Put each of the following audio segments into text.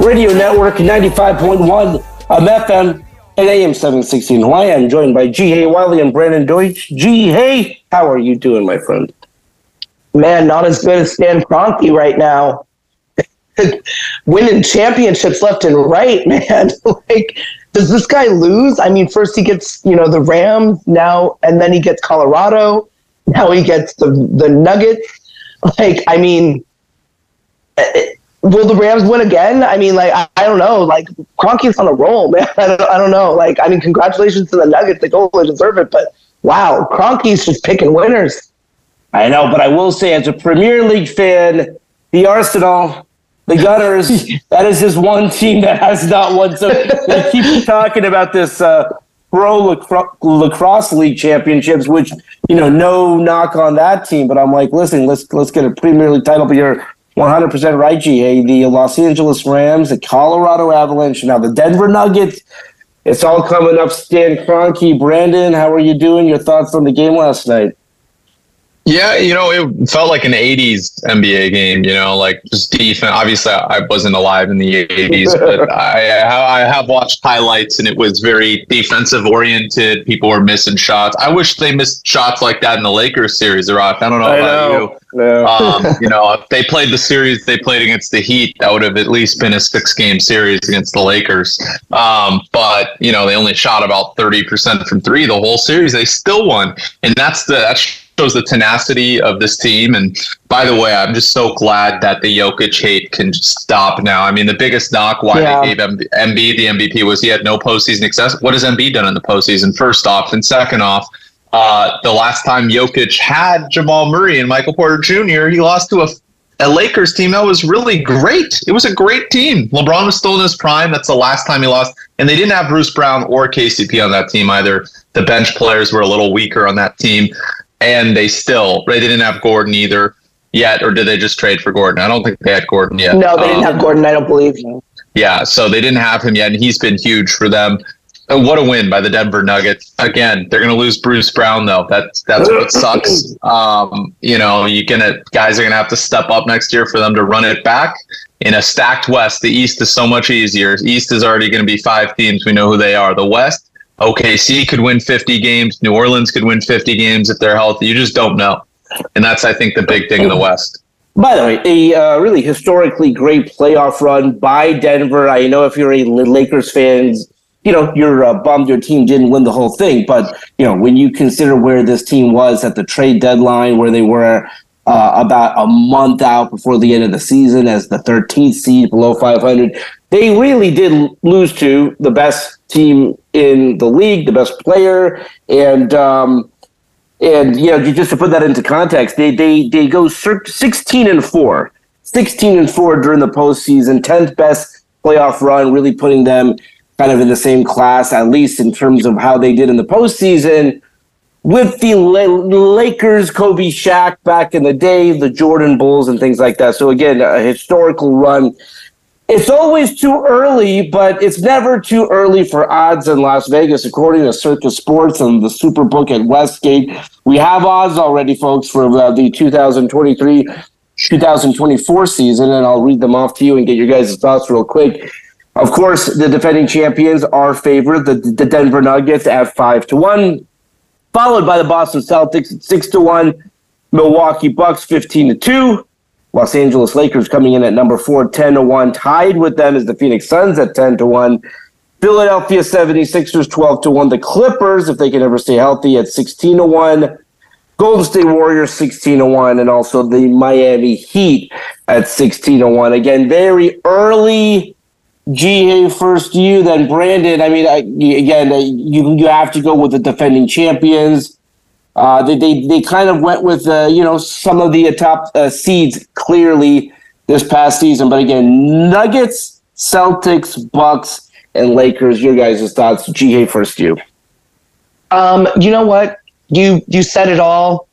Radio Network, 95.1 of FM and AM 716 Hawaii. I'm joined by Ji Hae Wiley and Brandon Deutsch. G. Hay, how are you doing, my friend? Man, not as good as Stan Kroenke right now. Winning championships left and right, man. like, does this guy lose? I mean, first he gets, you know, the Rams now, and then he gets Colorado. Now he gets the the Nuggets. Like, I mean, it, will the Rams win again? I mean, like, I, I don't know. Like, Kroenke's on a roll, man. I don't, I don't know. Like, I mean, congratulations to the Nuggets. They totally deserve it. But wow, Kroenke's just picking winners. I know, but I will say, as a Premier League fan, the Arsenal, the Gunners, that is just one team that has not won. So they keep talking about this uh, pro lacrosse league championships, which you know, no knock on that team, but I'm like, listen, let's let's get a Premier League title. But you're 100 percent right, GA. The Los Angeles Rams, the Colorado Avalanche, now the Denver Nuggets. It's all coming up. Stan Kroenke, Brandon, how are you doing? Your thoughts on the game last night? Yeah, you know, it felt like an 80s NBA game, you know, like just defense. Obviously, I wasn't alive in the 80s, but I, I have watched highlights and it was very defensive oriented. People were missing shots. I wish they missed shots like that in the Lakers series, Rock. I don't know I about know. you. No. Um, you know, if they played the series they played against the Heat, that would have at least been a six game series against the Lakers. Um, but, you know, they only shot about 30% from three the whole series. They still won. And that's the, that's shows the tenacity of this team. And by the way, I'm just so glad that the Jokic hate can stop now. I mean, the biggest knock why Yeah. they gave M- Embiid the MVP was he had no postseason success. What has Embiid done in the postseason? First off, and second off, uh, the last time Jokic had Jamal Murray and Michael Porter Jr., he lost to a a Lakers team that was really great. It was a great team. LeBron was still in his prime. That's the last time he lost. And they didn't have Bruce Brown or KCP on that team either. The bench players were a little weaker on that team. And they still, they didn't have Gordon either yet, or did they just trade for Gordon? I don't think they had Gordon yet. No, they didn't Um, have Gordon. I don't believe. you. yeah, so they didn't have him yet, and he's been huge for them. And what a win by the Denver Nuggets! Again, they're going to lose Bruce Brown though. That's that's what sucks. Um, you know, you gonna guys are going to have to step up next year for them to run it back in a stacked West. The East is so much easier. East is already going to be five teams. We know who they are. The West, OKC could win 50 games. New Orleans could win 50 games if they're healthy. You just don't know, and that's I think the big thing in the West. By the way, a uh, really historically great playoff run by Denver. I know if you're a Lakers fan, you know you're uh, bummed your team didn't win the whole thing. But you know when you consider where this team was at the trade deadline, where they were uh, about a month out before the end of the season as the 13th seed below 500, they really did lose to the best team in the league, the best player, and. Um, and you know, just to put that into context, they they they go sixteen and four, 16 and four during the postseason, tenth best playoff run, really putting them kind of in the same class, at least in terms of how they did in the postseason. With the Lakers, Kobe, Shaq back in the day, the Jordan Bulls, and things like that. So again, a historical run. It's always too early, but it's never too early for odds in Las Vegas, according to Circa Sports and the Superbook at Westgate. We have odds already, folks, for the 2023 2024 season, and I'll read them off to you and get your guys' thoughts real quick. Of course, the defending champions are favored, the, the Denver Nuggets at 5 to 1, followed by the Boston Celtics at 6 to 1, Milwaukee Bucks 15 to 2. Los Angeles Lakers coming in at number four, 10 to 1. Tied with them is the Phoenix Suns at 10 to 1. Philadelphia 76ers 12 to 1. The Clippers, if they can ever stay healthy, at 16 to 1. Golden State Warriors 16 to 1 and also the Miami Heat at 16 to 1. Again, very early GA first you, then Brandon. I mean, I, again, you you have to go with the defending champions. Uh, they, they they kind of went with uh, you know some of the top uh, seeds clearly this past season, but again, Nuggets, Celtics, Bucks, and Lakers. Your guys' thoughts? GA first you. Um, you know what? You you said it all.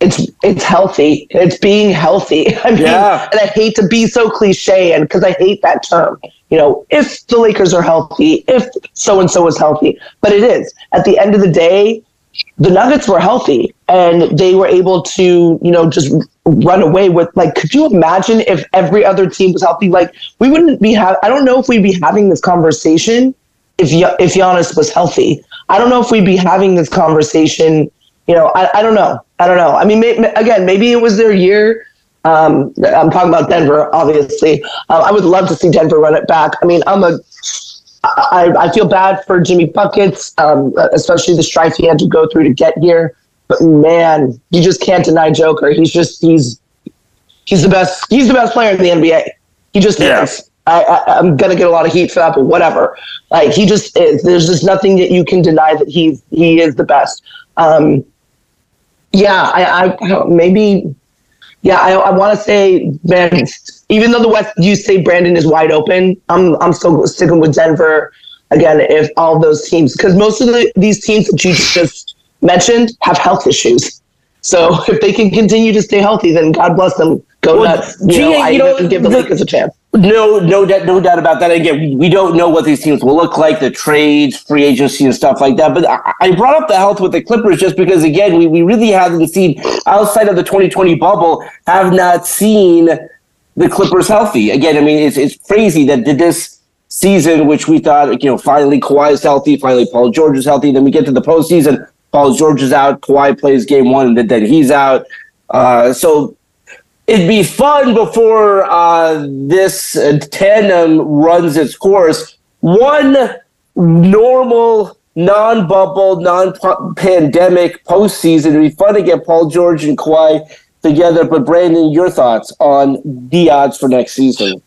It's it's healthy. It's being healthy. I mean, Yeah. and I hate to be so cliche, and because I hate that term. You know, if the Lakers are healthy, if so and so is healthy, but it is. At the end of the day, the Nuggets were healthy, and they were able to, you know, just run away with. Like, could you imagine if every other team was healthy? Like, we wouldn't be have. I don't know if we'd be having this conversation if Gia- if Giannis was healthy. I don't know if we'd be having this conversation. You know, I, I don't know. I don't know. I mean, may, again, maybe it was their year. Um, I'm talking about Denver, obviously. Uh, I would love to see Denver run it back. I mean, I'm a. I, I feel bad for Jimmy Buckets, um, especially the strife he had to go through to get here. But man, you just can't deny Joker. He's just he's he's the best. He's the best player in the NBA. He just Yeah. is. I, I, I'm gonna get a lot of heat for that, but whatever. Like he just is. There's just nothing that you can deny that he's he is the best. Um, yeah, I, I, maybe. Yeah, I, I want to say, man. Even though the West, you say Brandon is wide open. I'm I'm still sticking with Denver. Again, if all those teams, because most of the, these teams that you just mentioned have health issues. So if they can continue to stay healthy, then God bless them. Go Well, nuts. You know, I you know, even give the, the- Lakers a chance. No, no, doubt- no doubt about that. Again, we, don't know what these teams will look like, the trades, free agency, and stuff like that. But I, brought up the health with the Clippers just because, again, we, we really haven't seen outside of the 2020 bubble, have not seen the Clippers healthy. Again, I mean, it's it's crazy that did this season, which we thought, you know, finally Kawhi is healthy, finally Paul George is healthy. Then we get to the postseason, Paul George is out, Kawhi plays game one, and then he's out. Uh, so it'd be fun before uh, this tandem runs its course. One normal, non-bubble, non-pandemic postseason. It'd be fun to get Paul George and Kawhi together. But Brandon, your thoughts on the odds for next season?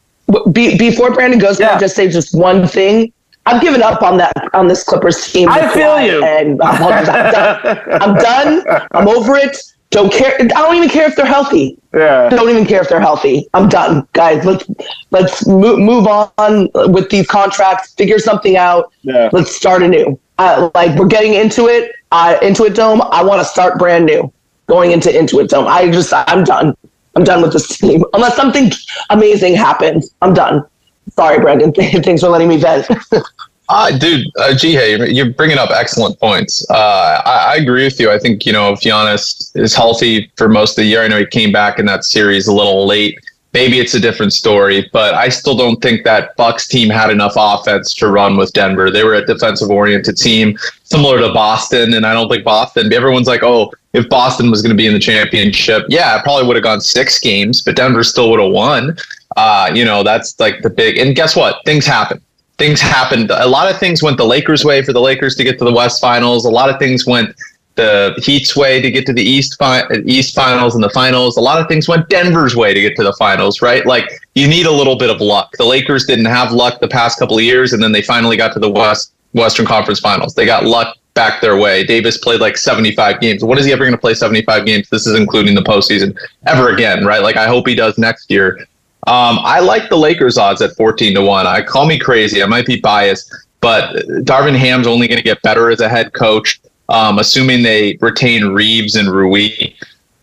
Be, before Brandon goes, can Yeah. I just say just one thing? I've given up on that on this Clippers team. I feel you. and I'm, I'm done. I'm done. I'm over it. Don't care. I don't even care if they're healthy. Yeah. Don't even care if they're healthy. I'm done, guys. Let's let's move, move on with these contracts. Figure something out. Yeah. Let's start anew. Uh, like we're getting into it. Uh, Intuit Dome. I want to start brand new. Going into Intuit Dome. I just I'm done. I'm done with this team. Unless something amazing happens, I'm done. Sorry, Brandon. Thanks for letting me vent. Uh, dude, uh, Ji Hae, you're bringing up excellent points. Uh, I, I agree with you. I think, you know, if Giannis is healthy for most of the year, I know he came back in that series a little late. Maybe it's a different story, but I still don't think that Bucks team had enough offense to run with Denver. They were a defensive oriented team, similar to Boston, and I don't think Boston. Everyone's like, oh, if Boston was going to be in the championship, yeah, it probably would have gone six games, but Denver still would have won. Uh, you know, that's like the big. And guess what? Things happen things happened. A lot of things went the Lakers' way for the Lakers to get to the West Finals. A lot of things went the Heat's way to get to the East fi- East Finals and the Finals. A lot of things went Denver's way to get to the Finals, right? Like you need a little bit of luck. The Lakers didn't have luck the past couple of years, and then they finally got to the West Western Conference Finals. They got luck back their way. Davis played like 75 games. When is he ever going to play 75 games? This is including the postseason ever again, right? Like I hope he does next year. Um, I like the Lakers odds at 14 to 1. I call me crazy. I might be biased, but Darvin Ham's only going to get better as a head coach, um, assuming they retain Reaves and Rui.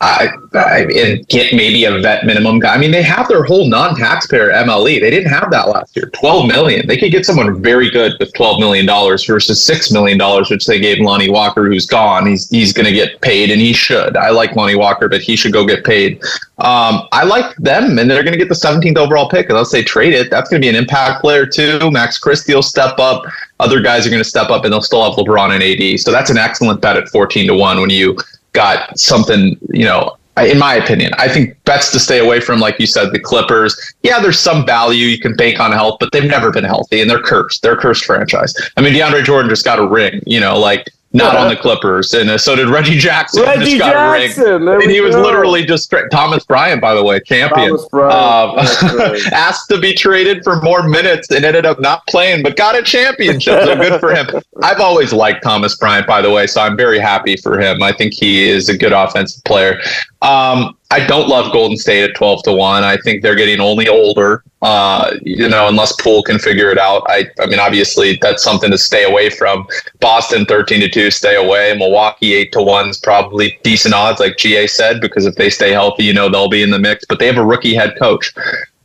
I, I, get maybe a vet minimum guy. I mean, they have their whole non-taxpayer MLE. They didn't have that last year. Twelve million. They could get someone very good with twelve million dollars versus six million dollars, which they gave Lonnie Walker, who's gone. He's he's going to get paid, and he should. I like Lonnie Walker, but he should go get paid. Um, I like them, and they're going to get the 17th overall pick unless they trade it. That's going to be an impact player too. Max Christie will step up. Other guys are going to step up, and they'll still have LeBron and AD. So that's an excellent bet at 14 to one when you got something, you know, in my opinion. I think bets to stay away from, like you said, the Clippers. Yeah, there's some value you can bank on health, but they've never been healthy and they're cursed. They're a cursed franchise. I mean, DeAndre Jordan just got a ring, you know, like not on the Clippers, and uh, so did Reggie Jackson. Reggie Jackson, a ring. there And he was go. literally just Thomas Bryant, by the way, champion. Thomas Um, right. asked to be traded for more minutes and ended up not playing, but got a championship. So good for him. I've always liked Thomas Bryant, by the way, so I'm very happy for him. I think he is a good offensive player. Um, I don't love Golden State at 12 to 1. I think they're getting only older. Uh, you know, unless Poole can figure it out. I I mean, obviously that's something to stay away from. Boston 13 to 2, stay away. Milwaukee 8 to 1 is probably decent odds, like GA said, because if they stay healthy, you know they'll be in the mix. But they have a rookie head coach.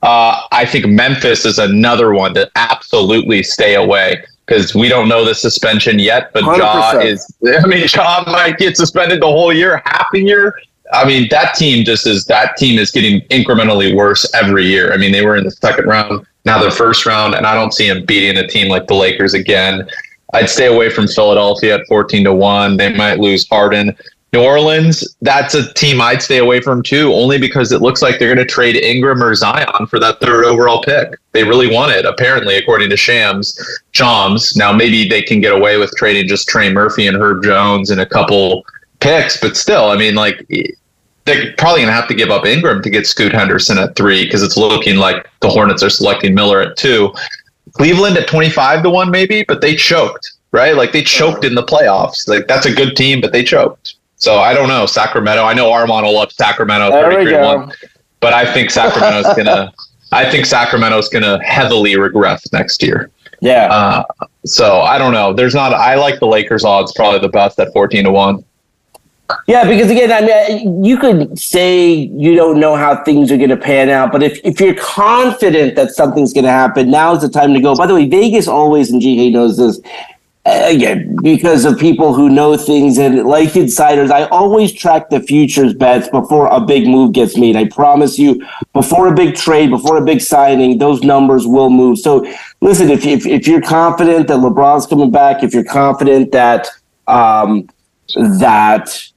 Uh, I think Memphis is another one to absolutely stay away because we don't know the suspension yet. But Ja 100%. is, I mean, Ja might get suspended the whole year, half a year. I mean, that team just is that team is getting incrementally worse every year. I mean, they were in the second round, now they're first round, and I don't see them beating a team like the Lakers again. I'd stay away from Philadelphia at 14 to 1. They might lose Harden. New Orleans, that's a team I'd stay away from too, only because it looks like they're going to trade Ingram or Zion for that third overall pick. They really want it, apparently, according to Shams. Shams. Now, maybe they can get away with trading just Trey Murphy and Herb Jones and a couple picks, but still, I mean, like, they're probably going to have to give up Ingram to get Scoot Henderson at three because it's looking like the Hornets are selecting Miller at two. Cleveland at 25 to 1 maybe, but they choked, right? Like they choked in the playoffs. Like that's a good team, but they choked. So I don't know. Sacramento. I know Armand will love Sacramento There we 33 go. 1. But I think Sacramento's gonna I think Sacramento's gonna heavily regress next year. Yeah. Uh, so I don't know. There's not I like the Lakers odds probably the best at 14 to 1. Yeah, because again, I mean, you could say you don't know how things are going to pan out, but if, if you're confident that something's going to happen, now's the time to go. By the way, Vegas always, and GK knows this, uh, again, because of people who know things and like insiders, I always track the futures bets before a big move gets made. I promise you, before a big trade, before a big signing, those numbers will move. So listen, if, if, if you're confident that LeBron's coming back, if you're confident that, um, that,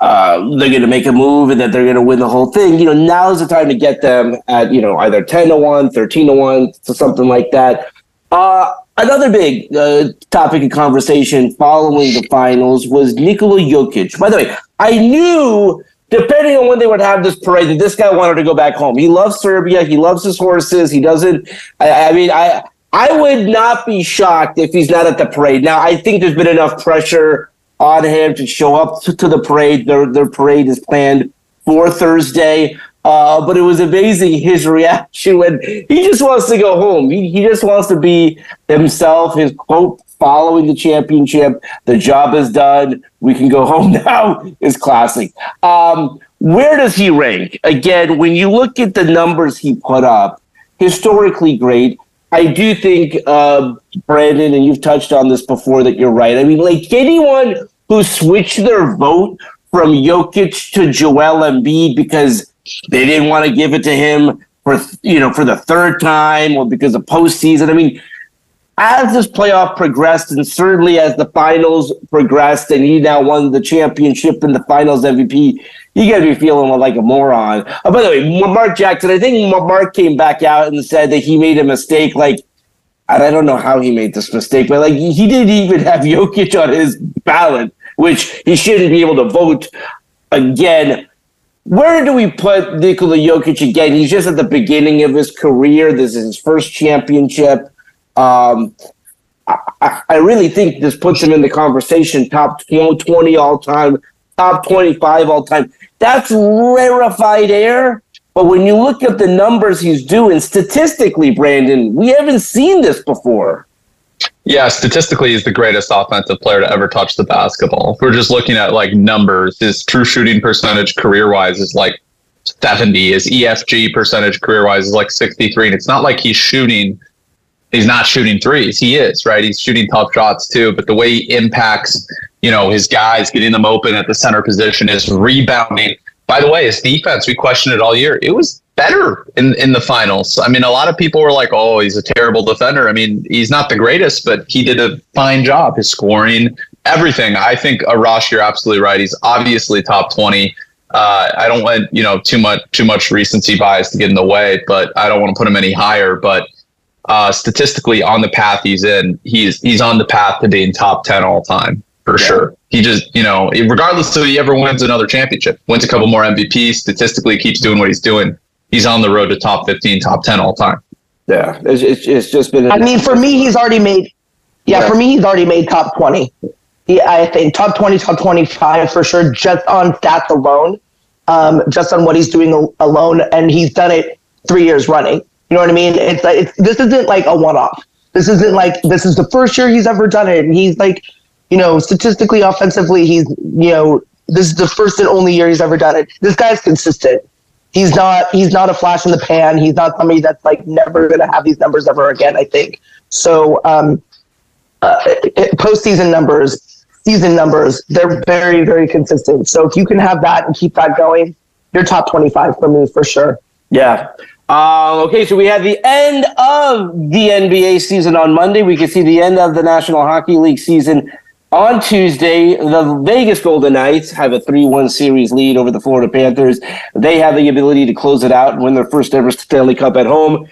uh, they're going to make a move and that they're going to win the whole thing. You know, now's the time to get them at, you know, either 10 to 1, 13 to 1, to something like that. Uh, another big uh, topic of conversation following the finals was Nikola Jokic. By the way, I knew, depending on when they would have this parade, that this guy wanted to go back home. He loves Serbia. He loves his horses. He doesn't, I, I mean, I, I would not be shocked if he's not at the parade. Now, I think there's been enough pressure on him to show up to, to the parade. Their their parade is planned for Thursday. Uh, but it was amazing his reaction when he just wants to go home. He, he just wants to be himself. His quote following the championship, the job is done. We can go home now is classic. Um, where does he rank? Again, when you look at the numbers he put up, historically great. I do think, uh, Brandon, and you've touched on this before, that you're right. I mean, like anyone who switched their vote from Jokic to Joel Embiid because they didn't want to give it to him for you know for the third time or because of postseason. I mean, as this playoff progressed, and certainly as the finals progressed, and he now won the championship and the finals MVP, you got to be feeling like a moron. Oh, by the way, Mark Jackson, I think Mark came back out and said that he made a mistake. Like, I don't know how he made this mistake, but like he didn't even have Jokic on his ballot, which he shouldn't be able to vote again. Where do we put Nikola Jokic again? He's just at the beginning of his career. This is his first championship. Um, I, I really think this puts him in the conversation top 20 all time, top 25 all time. That's rarefied air. But when you look at the numbers he's doing statistically, Brandon, we haven't seen this before. Yeah, statistically, he's the greatest offensive player to ever touch the basketball. If we're just looking at like numbers, his true shooting percentage career wise is like 70. His EFG percentage career wise is like 63. And it's not like he's shooting, he's not shooting threes. He is, right? He's shooting tough shots too. But the way he impacts, you know, his guys, getting them open at the center position, is rebounding. By the way, his defense, we questioned it all year. It was better in, in the finals. I mean, a lot of people were like, oh, he's a terrible defender. I mean, he's not the greatest, but he did a fine job. His scoring, everything. I think Arash, you're absolutely right. He's obviously top 20. Uh, I don't want you know too much too much recency bias to get in the way, but I don't want to put him any higher. But uh, statistically, on the path he's in, he's he's on the path to being top ten all time for yeah. sure. He just you know regardless if he ever wins another championship, wins a couple more MVPs, statistically keeps doing what he's doing. He's on the road to top fifteen, top ten all time. Yeah, it's, it's, it's just been. I mean, for me, he's already made. Yeah, yeah, for me, he's already made top twenty. Yeah, I think top twenty, top twenty-five for sure, just on stats alone, um, just on what he's doing alone, and he's done it three years running. You know what I mean? It's like it's, this isn't like a one-off. This isn't like this is the first year he's ever done it, and he's like, you know, statistically, offensively, he's you know, this is the first and only year he's ever done it. This guy's consistent he's not he's not a flash in the pan. He's not somebody that's like never going to have these numbers ever again. I think so. Um, uh, postseason numbers, season numbers, they're very very consistent. So if you can have that and keep that going, you're top twenty five for me for sure. Yeah. Uh, okay, so we had the end of the NBA season on Monday. We can see the end of the National Hockey League season on Tuesday, the Vegas Golden Knights have a 3 1 series lead over the Florida Panthers. They have the ability to close it out and win their first ever Stanley Cup at home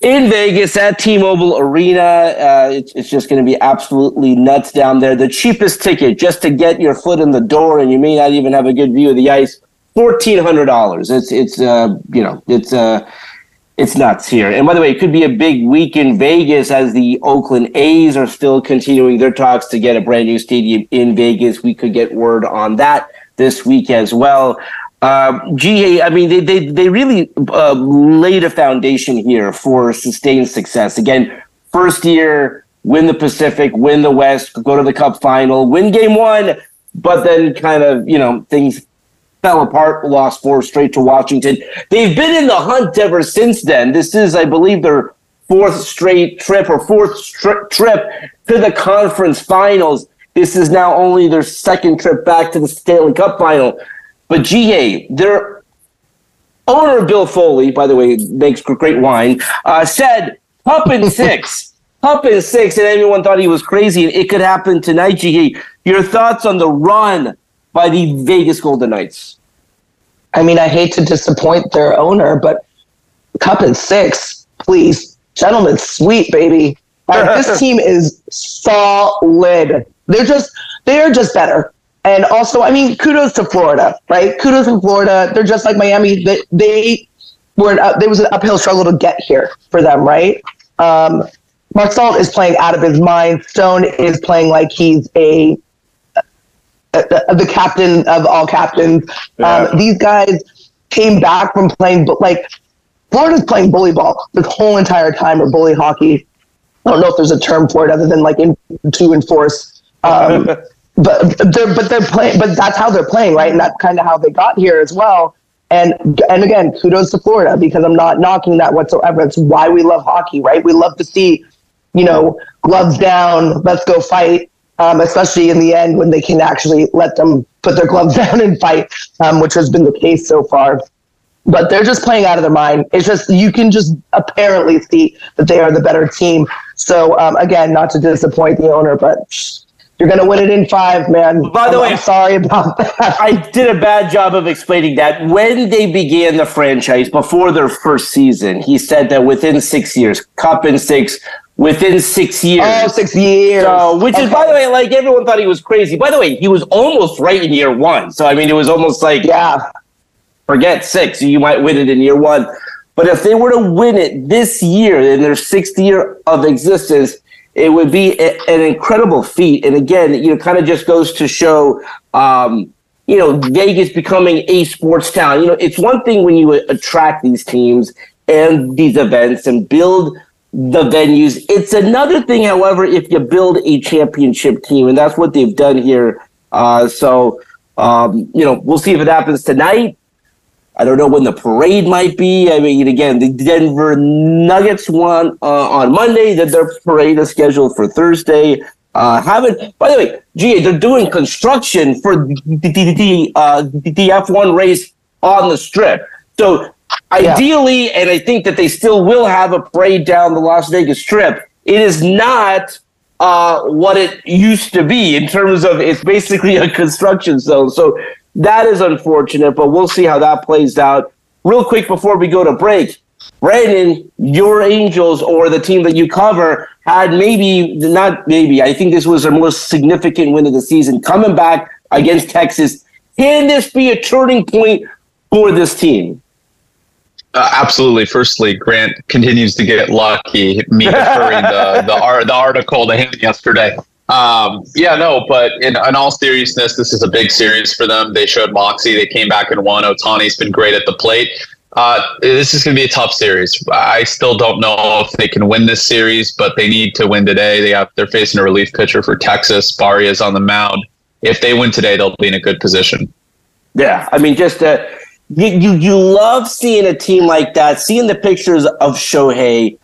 in Vegas at T Mobile Arena. Uh, it's, it's just going to be absolutely nuts down there. The cheapest ticket just to get your foot in the door, and you may not even have a good view of the ice. Fourteen hundred dollars. It's it's uh you know it's uh it's nuts here. And by the way, it could be a big week in Vegas as the Oakland A's are still continuing their talks to get a brand new stadium in Vegas. We could get word on that this week as well. Um, GA, I mean, they they they really uh, laid a foundation here for sustained success. Again, first year, win the Pacific, win the West, go to the Cup final, win Game One, but then kind of you know things fell apart, lost four straight to Washington. They've been in the hunt ever since then. This is, I believe, their fourth straight trip or fourth stri- trip to the conference finals. This is now only their second trip back to the Stanley Cup final. But GA, their owner, Bill Foley, by the way, makes great wine, uh, said, Cup in six. Cup in six, and everyone thought he was crazy, and it could happen tonight, GA. Your thoughts on the run by the Vegas Golden Knights? I mean, I hate to disappoint their owner, but cup and six, please. Gentlemen, sweet, baby. this team is solid. They're just, they're just better. And also, I mean, kudos to Florida, right? Kudos to Florida. They're just like Miami. They, they were an up, there was an uphill struggle to get here for them, right? Um, Marcel is playing out of his mind. Stone is playing like he's a uh, the captain of all captains. Yeah. Um, these guys came back from playing, but like Florida's playing bully ball the whole entire time or bully hockey. I don't know if there's a term for it other than like in, to enforce. Um, but they're but they're playing, but that's how they're playing, right? And that's kind of how they got here as well. And and again, kudos to Florida because I'm not knocking that whatsoever. It's why we love hockey, right? We love to see, you know, gloves down, let's go fight um, especially in the end when they can actually let them put their gloves down and fight, um, which has been the case so far. But they're just playing out of their mind. It's just you can just apparently see that they are the better team. So um, again, not to disappoint the owner, but you're going to win it in five, man. By the I'm, way, I'm sorry about that. I did a bad job of explaining that. When they began the franchise before their first season, he said that within six years, Cup in six, within six years. Oh, six years. So, which okay. is, by the way, like everyone thought he was crazy. By the way, he was almost right in year one. So, I mean, it was almost like, yeah, forget six. You might win it in year one. But if they were to win it this year in their sixth year of existence, it would be a, an incredible feat. And again, you know, kind of just goes to show, um, you know, Vegas becoming a sports town. You know, it's one thing when you attract these teams and these events and build the venues. It's another thing, however, if you build a championship team, and that's what they've done here. Uh, so, um, you know, we'll see if it happens tonight. I don't know when the parade might be. I mean, again, the Denver Nuggets won uh, on Monday. That their parade is scheduled for Thursday. Uh, haven't. By the way, GA, they're doing construction for the, the, the, uh, the F1 race on the strip. So Ideally, yeah. and I think that they still will have a parade down the Las Vegas Strip. It is not uh, what it used to be in terms of it's basically a construction zone. So that is unfortunate, but we'll see how that plays out. Real quick before we go to break, Brandon, your Angels or the team that you cover had maybe not maybe. I think this was their most significant win of the season, coming back against Texas. Can this be a turning point for this team? Uh, absolutely. Firstly, Grant continues to get lucky. Me referring the the, the article to him yesterday. Um, yeah, no, but in, in all seriousness, this is a big series for them. They showed moxie. They came back and won. Ohtani's been great at the plate. Uh, this is going to be a tough series. I still don't know if they can win this series, but they need to win today. They have they're facing a relief pitcher for Texas. Barria's on the mound. If they win today, they'll be in a good position. Yeah, I mean, just uh, you, you you love seeing a team like that, seeing the pictures of Shohei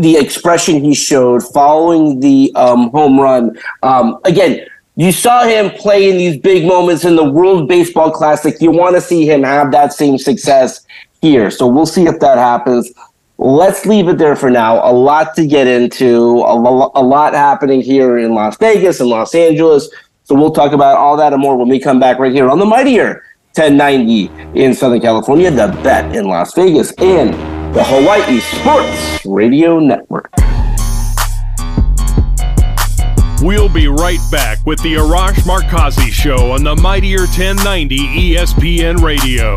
the expression he showed following the um, home run. Um, again, you saw him play in these big moments in the World Baseball Classic. You want to see him have that same success here. So we'll see if that happens. Let's leave it there for now. A lot to get into, a, lo- a lot happening here in Las Vegas and Los Angeles. So we'll talk about all that and more when we come back right here on the Mightier 1090 in Southern California, the bet in Las Vegas, and the Hawaii Sports Radio Network. We'll be right back with the Arash Markazi Show on the Mightier 1090 ESPN Radio.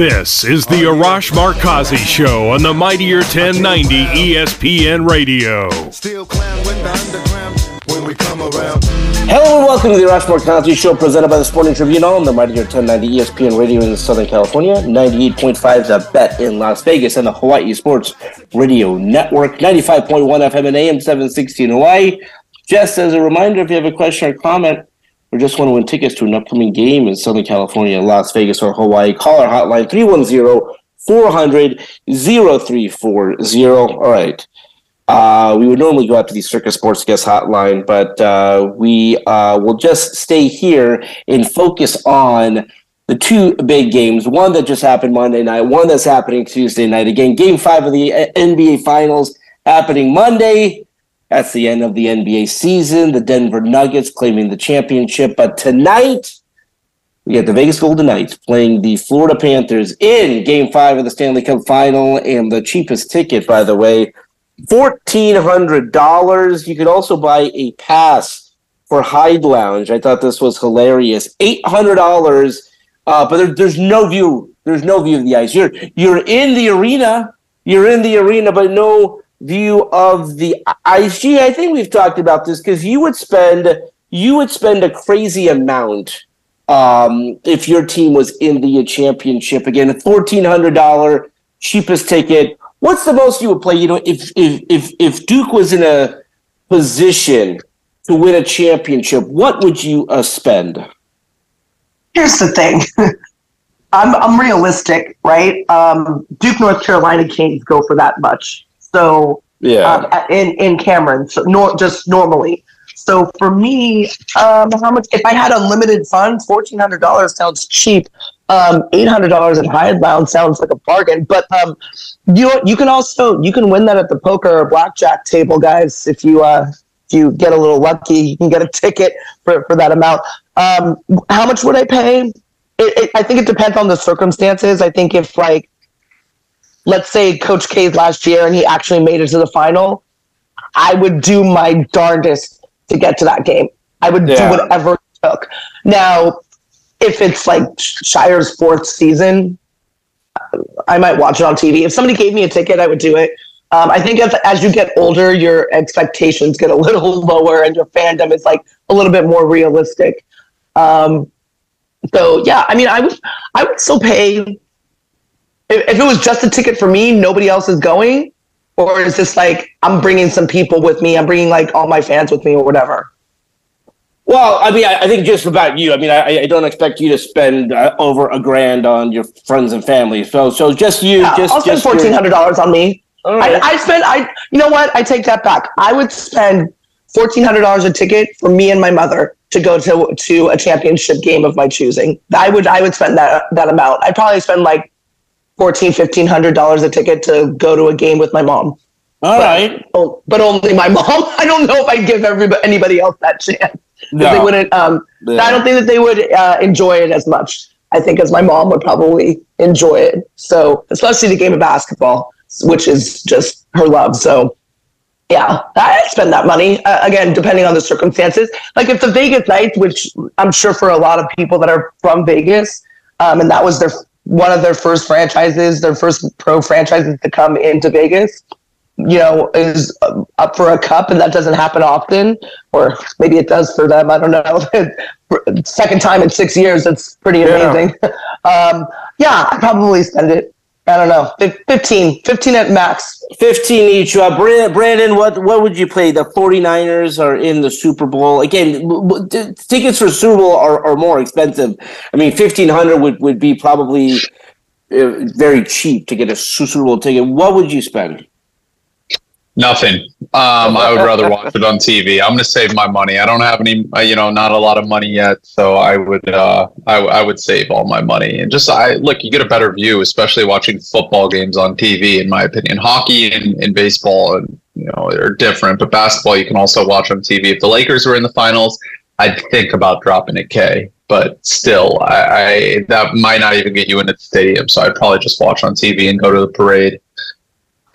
This is the Arash Markazi Show on the Mightier 1090 ESPN Radio. Hello and welcome to the Arash Markazi Show presented by the Sporting Tribune on the Mightier 1090 ESPN Radio in Southern California, 98.5 The Bet in Las Vegas, and the Hawaii Sports Radio Network, 95.1 FM and AM 760 in Hawaii. Just as a reminder, if you have a question or comment, or just want to win tickets to an upcoming game in Southern California, Las Vegas, or Hawaii, call our hotline 310 400 0340. All right. Uh, we would normally go out to the Circa Sports Guest Hotline, but uh, we uh, will just stay here and focus on the two big games. One that just happened Monday night, one that's happening Tuesday night. Again, game five of the NBA Finals happening Monday. That's the end of the NBA season. The Denver Nuggets claiming the championship. But tonight, we got the Vegas Golden Knights playing the Florida Panthers in game five of the Stanley Cup final. And the cheapest ticket, by the way, $1,400. You could also buy a pass for Hyde Lounge. I thought this was hilarious. $800. Uh, but there, there's no view. There's no view of the ice. You're you're in the arena. You're in the arena, but no view of the IG. I think we've talked about this because you would spend you would spend a crazy amount um, if your team was in the championship. Again, a fourteen hundred dollar cheapest ticket. What's the most you would play? You know, if if if if Duke was in a position to win a championship, what would you uh, spend? Here's the thing. I'm I'm realistic, right? Um, Duke, North Carolina can't go for that much. So yeah, um, in in Cameron, so nor, just normally. So for me, um, how much? If I had unlimited funds, fourteen hundred dollars sounds cheap. Um, eight hundred dollars at Hyde Lounge sounds like a bargain. But um, you you can also you can win that at the poker or blackjack table, guys. If you uh, if you get a little lucky, you can get a ticket for for that amount. Um, how much would I pay? It, it, I think it depends on the circumstances. I think if like let's say Coach K's last year and he actually made it to the final, I would do my darndest to get to that game. I would yeah. do whatever it took. Now, if it's like Scheyer's fourth season, I might watch it on TV. If somebody gave me a ticket, I would do it. Um, I think as, as you get older, your expectations get a little lower and your fandom is like a little bit more realistic. Um, so yeah, I mean, I would, I would still pay if, if it was just a ticket for me, nobody else is going, or is this like I'm bringing some people with me? I'm bringing like all my fans with me or whatever. Well, I mean, I, I think just about you. I mean, I, I don't expect you to spend uh, over a grand on your friends and family. So, so just you. Yeah, just I'll spend just fourteen hundred dollars on me. Right. I, I spend I you know what I take that back. I would spend fourteen hundred dollars a ticket for me and my mother to go to to a championship game of my choosing. I would I would spend that that amount. I'd probably spend like fourteen fifteen hundred dollars a ticket to go to a game with my mom. All right. Oh, but only my mom. I don't know if I'd give everybody anybody else that chance. 'Cause They wouldn't. Um, Yeah. I don't think that they would uh, enjoy it as much. I think as my mom would probably enjoy it. So especially the game of basketball, which is just her love. So yeah, I spend that money uh, again, depending on the circumstances. Like if the Vegas Knights, which I'm sure for a lot of people that are from Vegas, um, and that was their one of their first franchises, their first pro franchises to come into Vegas you know, is up for a cup, and that doesn't happen often, or maybe it does for them. I don't know. Second time in six years, that's pretty Yeah. amazing. um, yeah, I probably spend it. I don't know, fif- 15, 15 at max. 15 each. Uh, Brandon, what what would you play? The 49ers are in the Super Bowl. Again, w- t- tickets for Super Bowl are, are more expensive. I mean, 1500 would, would be probably uh, very cheap to get a Super Bowl ticket. What would you spend? Nothing. Um, I would rather watch it on TV. I'm going to save my money. I don't have any, uh, you know, not a lot of money yet, so I would, uh, I, I would save all my money and just, I look, you get a better view, especially watching football games on TV. In my opinion, hockey and, and baseball, and you know, they're different, but basketball you can also watch on TV. If the Lakers were in the finals, I'd think about dropping a K. But still, I, I that might not even get you into the stadium, so I'd probably just watch on TV and go to the parade.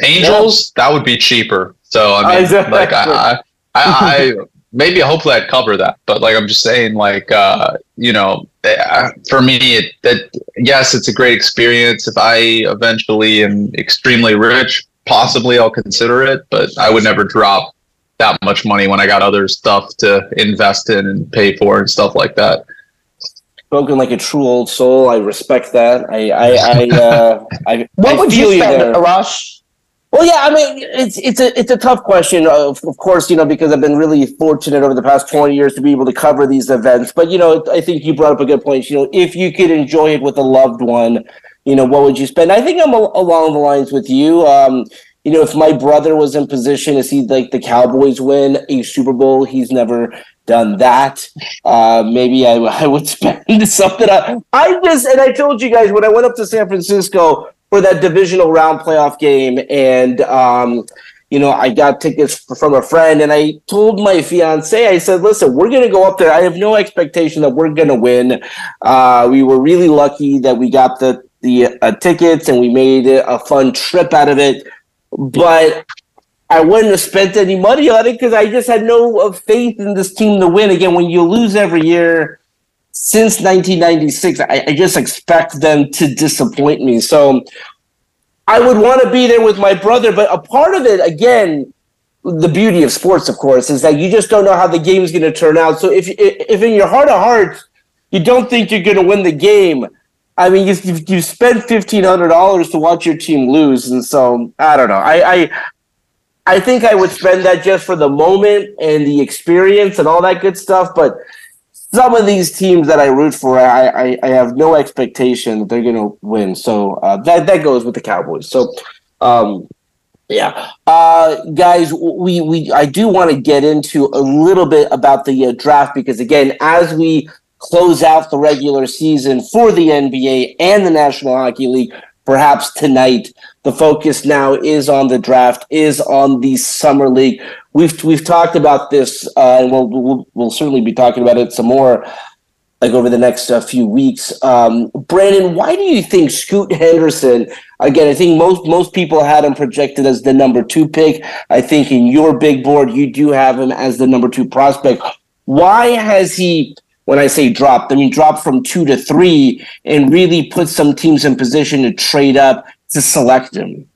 Angels, that would be cheaper. So I mean, Exactly. like I, I, I, I maybe hopefully I'd cover that. But like I'm just saying, like uh, you know, uh, for me, it that yes, it's a great experience. If I eventually am extremely rich, possibly I'll consider it. But I would never drop that much money when I got other stuff to invest in and pay for and stuff like that. Spoken like a true old soul. I respect that. I I I, uh, I What I would feel you spend, there. Arash? Well, yeah, I mean, it's it's a it's a tough question. Of, of course, you know, because I've been really fortunate over the past twenty years to be able to cover these events. But you know, I think you brought up a good point. You know, if you could enjoy it with a loved one, you know, what would you spend? I think I'm a, along the lines with you. Um, you know, if my brother was in position to see like the Cowboys win a Super Bowl, he's never done that. Uh, maybe I, I would spend something. I, I just and I told you guys when I went up to San Francisco for that divisional round playoff game, and um, you know, I got tickets from a friend, and I told my fiance, I said, "Listen, we're gonna go up there. I have no expectation that we're gonna win. Uh, we were really lucky that we got the the uh, tickets, and we made a fun trip out of it, but." I wouldn't have spent any money on it because I just had no uh, faith in this team to win. Again, when you lose every year, since 1996, I, I just expect them to disappoint me. So I would want to be there with my brother, but a part of it, again, the beauty of sports, of course, is that you just don't know how the game is going to turn out. So if if in your heart of hearts you don't think you're going to win the game, I mean, you you, you spend fifteen hundred dollars to watch your team lose, and so I don't know. I, I I think I would spend that just for the moment and the experience and all that good stuff, but some of these teams that I root for, I, I, I have no expectation that they're going to win. So uh, that that goes with the Cowboys. So, um, yeah, uh, guys, we we I do want to get into a little bit about the uh, draft because again, as we close out the regular season for the NBA and the National Hockey League, perhaps tonight the focus now is on the draft, is on the summer league. We've we've talked about this, uh, and we'll, we'll we'll certainly be talking about it some more, like over the next uh, few weeks. Um, Brandon, why do you think Scoot Henderson? Again, I think most most people had him projected as the number two pick. I think in your big board, you do have him as the number two prospect. Why has he? When I say dropped, I mean dropped from two to three, and really put some teams in position to trade up to select him.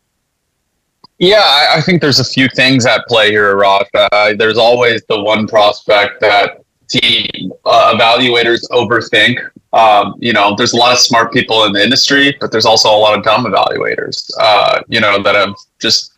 Yeah, I, I think there's a few things at play here, Ross. Uh, there's always the one prospect that team uh, evaluators overthink. Um, you know, there's a lot of smart people in the industry, but there's also a lot of dumb evaluators. Uh, you know, that have just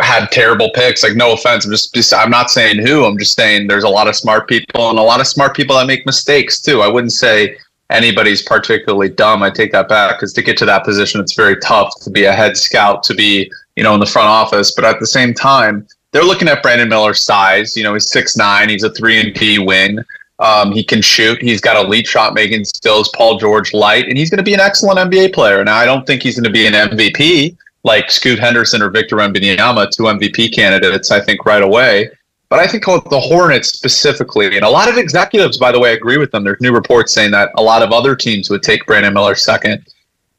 had terrible picks. Like, no offense, I'm just, just I'm not saying who. I'm just saying there's a lot of smart people and a lot of smart people that make mistakes too. I wouldn't say anybody's particularly dumb. I take that back because to get to that position, it's very tough to be a head scout, to be you know in the front office. But at the same time, they're looking at Brandon Miller's size. You know, he's six nine. He's a three and D wing. Um, he can shoot. He's got elite shot making skills. Paul George light, and he's going to be an excellent NBA player. Now, I don't think he's going to be an MVP like Scoot Henderson or Victor Wembanyama, two MVP candidates. I think right away. But I think the Hornets specifically, and a lot of executives, by the way, agree with them. There's new reports saying that a lot of other teams would take Brandon Miller second.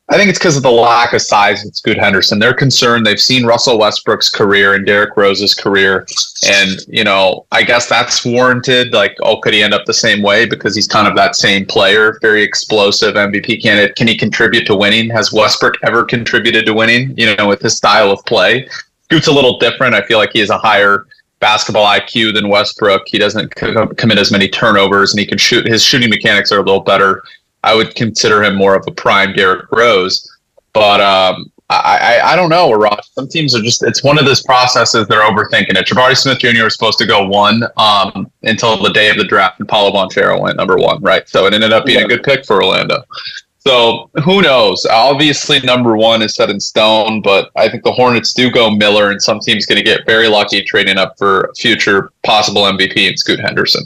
I think it's because of the lack of size with Scoot Henderson. They're concerned. They've seen Russell Westbrook's career and Derrick Rose's career. And, you know, I guess that's warranted. Like, oh, could he end up the same way? Because he's kind of that same player, very explosive MVP candidate. Can he contribute to winning? Has Westbrook ever contributed to winning, you know, with his style of play? Scoot's a little different. I feel like he has a higher basketball IQ than Westbrook. He doesn't commit as many turnovers, and he can shoot. His shooting mechanics are a little better. I would consider him more of a prime Derrick Rose, but um, I, I, I don't know, Ross. Some teams are just it's one of those processes they're overthinking it. Jabari Smith Jr. was supposed to go one um, until the day of the draft, and Paolo Banchero went number one, right? So it ended up being yeah. a good pick for Orlando. So who knows? Obviously, number one is set in stone, but I think the Hornets do go Miller, and some teams going to get very lucky trading up for future possible MVP and Scoot Henderson.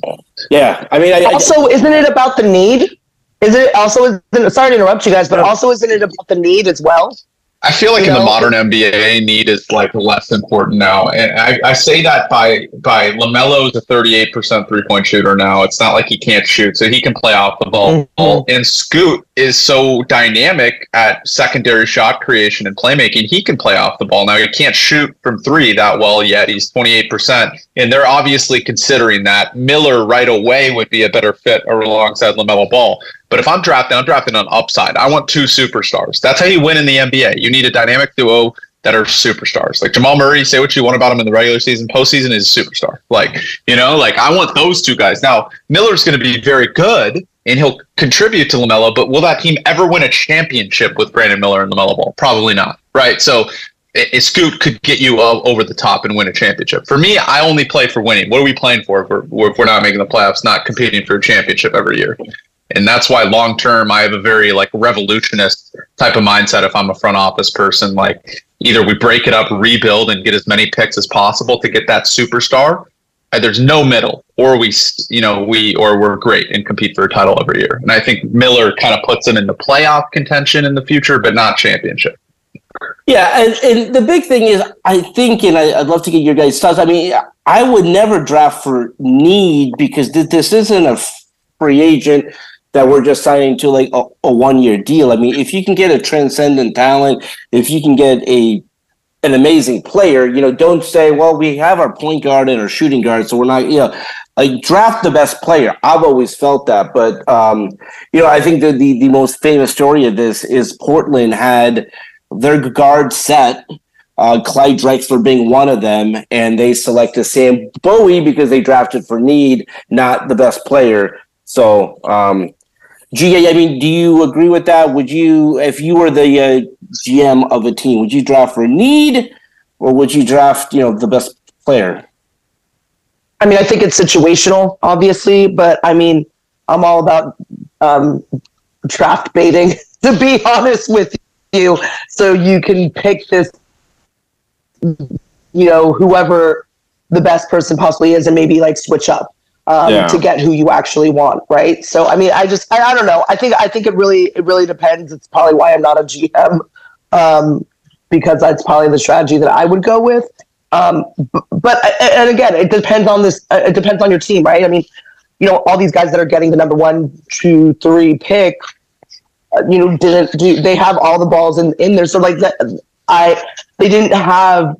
Yeah, I mean, I, also, isn't it about the need? Is it also? Isn't, sorry to interrupt you guys, but also isn't it about the need as well? I feel like you in know? the modern NBA, need is like less important now, and I, I say that by by LaMelo is a 38 percent three point shooter now. It's not like he can't shoot, so he can play off the ball. Mm-hmm. And Scoot is so dynamic at secondary shot creation and playmaking. He can play off the ball now. He can't shoot from three that well yet. He's 28 percent, and they're obviously considering that Miller right away would be a better fit alongside LaMelo Ball. But if I'm drafting, I'm drafting on upside. I want two superstars. That's how you win in the NBA. You need a dynamic duo that are superstars. Like Jamal Murray, say what you want about him in the regular season, postseason is a superstar. Like, you know, like I want those two guys. Now, Miller's going to be very good and he'll contribute to LaMelo, but will that team ever win a championship with Brandon Miller and LaMelo Ball? Probably not. Right. So, a Scoot could get you over the top and win a championship. For me, I only play for winning. What are we playing for if we're, if we're not making the playoffs, not competing for a championship every year? And that's why long term i have a very like revolutionist type of mindset if i'm a front office person. Like either we break it up rebuild and get as many picks as possible to get that superstar there's no middle. Or we you know we or we're great and compete for a title every year. And i think miller kind of puts them into playoff contention in the future but not championship. Yeah and, and the big thing is i think and I, would love to get your guys thoughts. I mean i would never draft for need because this isn't a free agent that we're just signing to like a, a one year deal. I mean, if you can get a transcendent talent, if you can get a an amazing player, you know, don't say, well, we have our point guard and our shooting guard, so we're not, you know, like draft the best player. I've always felt that, but um, you know, I think the, the the most famous story of this is Portland had their guard set. Uh, Clyde Drexler being one of them, and they selected Sam Bowie because they drafted for need, not the best player. So um, Ji Hae, I mean, do you agree with that? Would you, if you were the uh, GM of a team, would you draft for need, or would you draft, you know, the best player? I mean, I think it's situational, obviously, but I mean, I'm all about um, draft baiting, to be honest with you. So you can pick this, you know, whoever the best person possibly is, and maybe like switch up um, yeah. to get who you actually want, right? So I mean, I just I, I, don't know. I think I think it really it really depends. It's probably why I'm not a GM um, because that's probably the strategy that I would go with. Um, but and again, it depends on this. It depends on your team, right? I mean, you know, all these guys that are getting the number one, two, three pick, uh, you know, didn't do they have all the balls in in there? So like that, I they didn't have.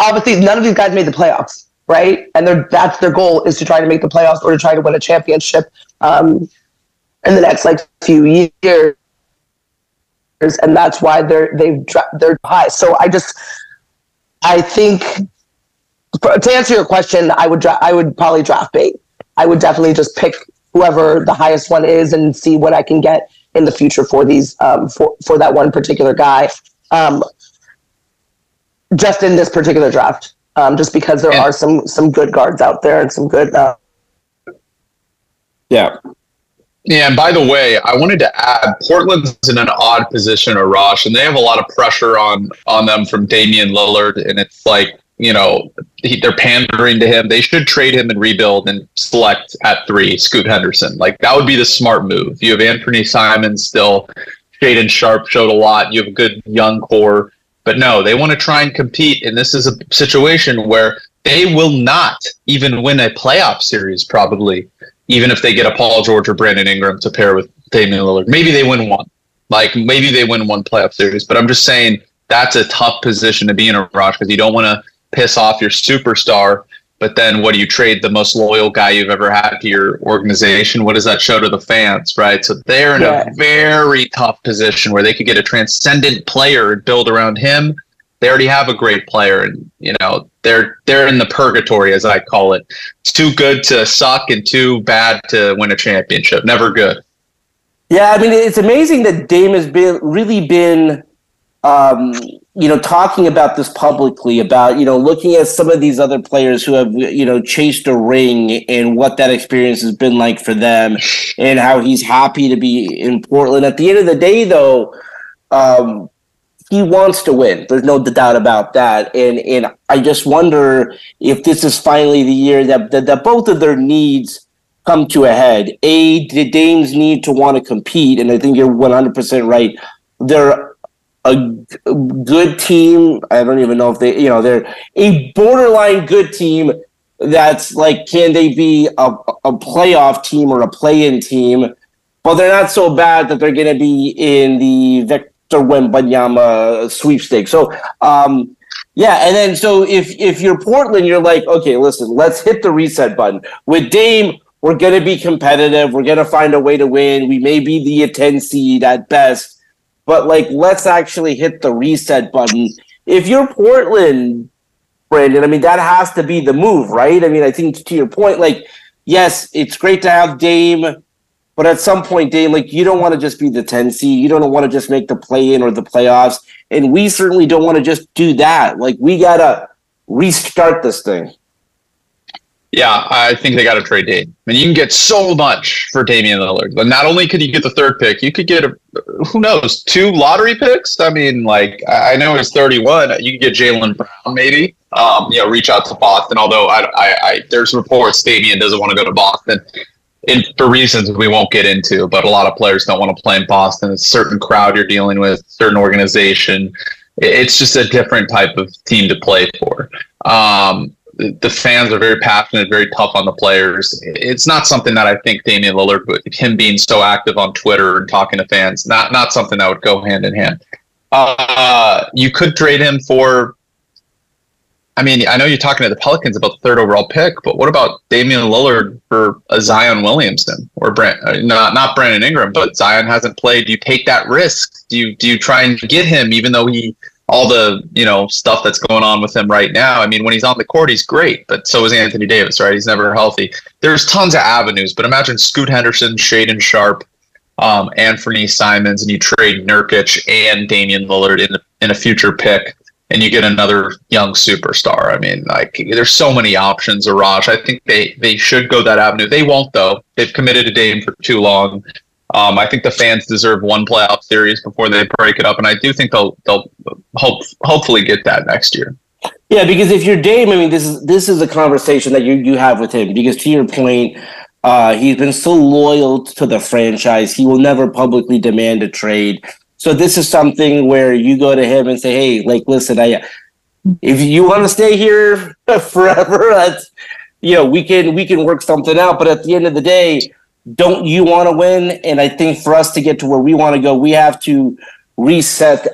Obviously, none of these guys made the playoffs right? And that's their goal is to try to make the playoffs or to try to win a championship um, in the next like few years. And that's why they're they've they're high. So I just I think to answer your question, I would dra- I would probably draft bait. I would definitely just pick whoever the highest one is and see what I can get in the future for these um, for for that one particular guy. Um, just in this particular draft, um, just because there are some some good guards out there and some good. Uh, yeah. Yeah, and by the way, I wanted to add Portland's in an odd position, Arash, and they have a lot of pressure on on them from Damian Lillard, and it's like you know he, they're pandering to him. They should trade him and rebuild and select at three Scoot Henderson. Like that would be the smart move. You have Anthony Simons still. Shaedon Sharpe showed a lot. You have a good young core, but no, they want to try and compete, and this is a situation where they will not even win a playoff series probably even if they get a Paul George or Brandon Ingram to pair with Damian Lillard. Maybe they win one. Like maybe they win one playoff series. But I'm just saying that's a tough position to be in Arash because you don't want to piss off your superstar. But then what do you trade the most loyal guy you've ever had to your organization? What does that show to the fans, right? So they're in yeah. a very tough position where they could get a transcendent player and build around him they already have a great player and you know they're they're in the purgatory as i call it it's too good to suck and too bad to win a championship never good yeah i mean it's amazing that dame has been really been um, you know talking about this publicly about you know looking at some of these other players who have you know chased a ring and what that experience has been like for them and how he's happy to be in portland at the end of the day though um, he wants to win. There's no doubt about that. And and I just wonder if this is finally the year that that, that both of their needs come to a head. A, the Dames need to want to compete, and I think you're 100 percent right. They're a good team. I don't even know if they, you know, they're a borderline good team. That's like, can they be a, a playoff team or a play-in team? But they're not so bad that they're going to be in the Vic or Wembanyama sweepstakes. So, um, yeah, and then so if if you're Portland, you're like, okay, listen, let's hit the reset button. With Dame, we're gonna be competitive. We're gonna find a way to win. We may be the 10 seed at best, but like, let's actually hit the reset button. If you're Portland, Brandon, I mean, that has to be the move, right? I mean, I think to your point, like, yes, it's great to have Dame but at some point, Dame, like you don't want to just be the 10 seed. You don't want to just make the play in or the playoffs. And we certainly don't want to just do that. Like we gotta restart this thing. Yeah, I think they got to trade Dame. I mean, you can get so much for Damian Lillard. But not only could you get the third pick, you could get a, who knows two lottery picks. I mean, like I know he's 31. You could get Jaylen Brown maybe. Um, you know, reach out to Boston. Although I, I, I there's reports Damian doesn't want to go to Boston in, for reasons we won't get into, but a lot of players don't want to play in Boston. It's a certain crowd you're dealing with, certain organization. It's just a different type of team to play for. Um, the fans are very passionate, very tough on the players. It's not something that I think Damian Lillard, him being so active on Twitter and talking to fans, not not something that would go hand in hand. Uh, you could trade him for I mean, I know you're talking to the Pelicans about the third overall pick, but what about Damian Lillard for a Zion Williamson or Brent? Uh, not not Brandon Ingram, but Zion hasn't played. Do you take that risk? Do you do you try and get him, even though he all the you know stuff that's going on with him right now? I mean, when he's on the court, he's great, but so is Anthony Davis, right? He's never healthy. There's tons of avenues, but imagine Scoot Henderson, Shaedon Sharpe, um, Anthony Simons, and you trade Nurkic and Damian Lillard in in a future pick and you get another young superstar. I mean, like there's so many options. Arash, I think they they should go that avenue. They won't though. They've committed to Dame for too long. Um, I think the fans deserve one playoff series before they break it up, and I do think they'll they'll hope hopefully get that next year. Yeah, because if you're Dame, I mean, this is this is a conversation that you you have with him. Because to your point, uh, he's been so loyal to the franchise, he will never publicly demand a trade. So this is something where you go to him and say, "Hey, like, listen, I, if you want to stay here forever, that's, you know, we can we can work something out. But at the end of the day, don't you want to win? And I think for us to get to where we want to go, we have to reset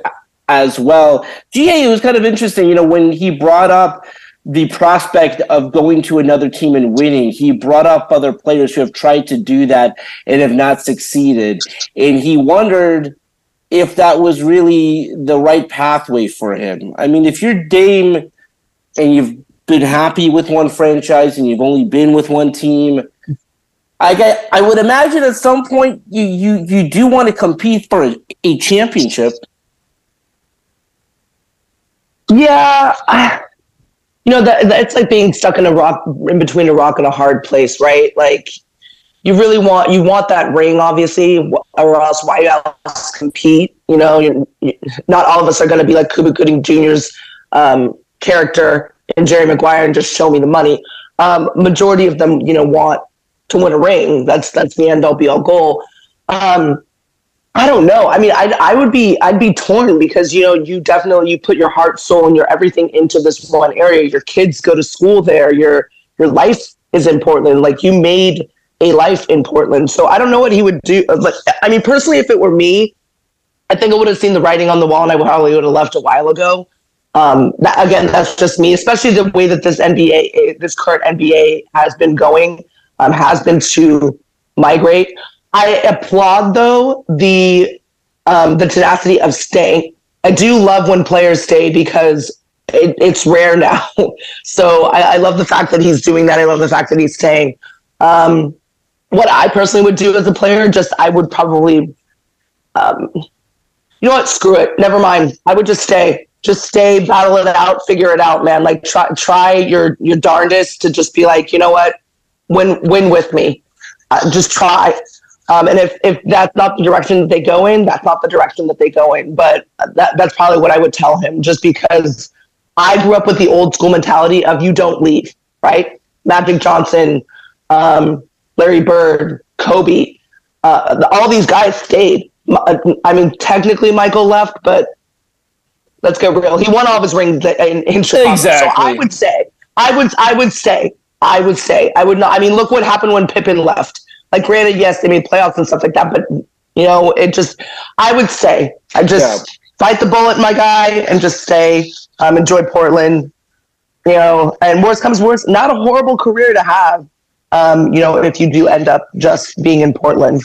as well. Ji Hae it was kind of interesting, you know, when he brought up the prospect of going to another team and winning. He brought up other players who have tried to do that and have not succeeded. And he wondered if that was really the right pathway for him. I mean, if you're Dame, and you've been happy with one franchise and you've only been with one team. I get, I would imagine at some point you you you do want to compete for a, a championship. Yeah, I, you know that, that it's like being stuck in a rock in between a rock and a hard place, right? Like you really want you want that ring, obviously, or else why else compete? You know, you're, you, not all of us are going to be like Cuba Gooding Jr.'s um, character in Jerry Maguire and just show me the money. Um, majority of them, you know, want to win a ring. That's that's the end all be all goal. Um, I don't know. I mean, I I would be I'd be torn because you know you definitely you put your heart, soul, and your everything into this one area. Your kids go to school there. Your your life is in Portland. Like you made a life in Portland. So I don't know what he would do. But I mean, personally, if it were me, I think I would have seen the writing on the wall, and I probably would have left a while ago. Um, that, again, that's just me. Especially the way that this NBA, this current NBA has been going, um, has been to migrate. I applaud though the um, the tenacity of staying. I do love when players stay because it, it's rare now. so I, I, love the fact that he's doing that. I love the fact that he's staying. Um, what I personally would do as a player, just I would probably, um, you know what? Screw it. Never mind. I would just stay. Just stay, battle it out, figure it out, man. Like try try your your darndest to just be like, you know what, win win with me. Uh, just try. Um, and if, if that's not the direction that they go in, that's not the direction that they go in. But that, that's probably what I would tell him, just because I grew up with the old school mentality of you don't leave, right? Magic Johnson, um, Larry Bird, Kobe, uh, all these guys stayed. I mean, technically Michael left, but let's get real. He won all of his rings in, in Chicago. Exactly. So I would say, I would, I would say, I would say, I would not. I mean, look what happened when Pippen left. Like, granted, yes, they made playoffs and stuff like that, but you know, it just, I would say, I just yeah. bite the bullet, my guy, and just stay. Um, enjoy Portland. You know, and worst comes worst, not a horrible career to have. Um, you know, if you do end up just being in Portland.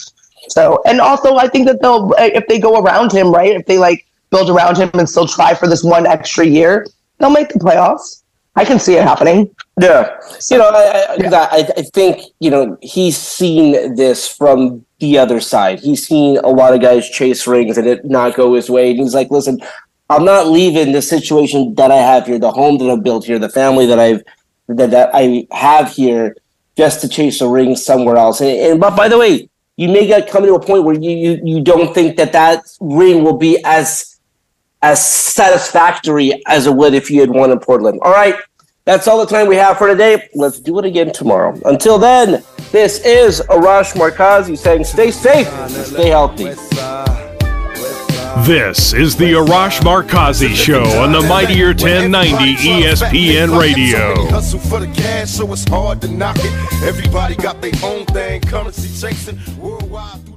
So, and also, I think that they'll, if they go around him, right? If they like build around him and still try for this one extra year, they'll make the playoffs. I can see it happening. Yeah, you know, I, I, I, I think you know he's seen this from the other side. He's seen a lot of guys chase rings and it not go his way, and he's like, "Listen, I'm not leaving the situation that I have here, the home that I've built here, the family that I've that, that I have here, just to chase a ring somewhere else." And, and but by the way, you may get coming to a point where you, you you don't think that that ring will be as as satisfactory as it would if you had won in Portland. All right, that's all the time we have for today. Let's do it again tomorrow. Until then, this is Arash Markazi saying stay safe and stay healthy. This is the Arash Markazi Show on the Mighty 1090 ESPN Radio. Hustle for the cash, so it's hard to knock it. Everybody got their own thing, currency chasing worldwide.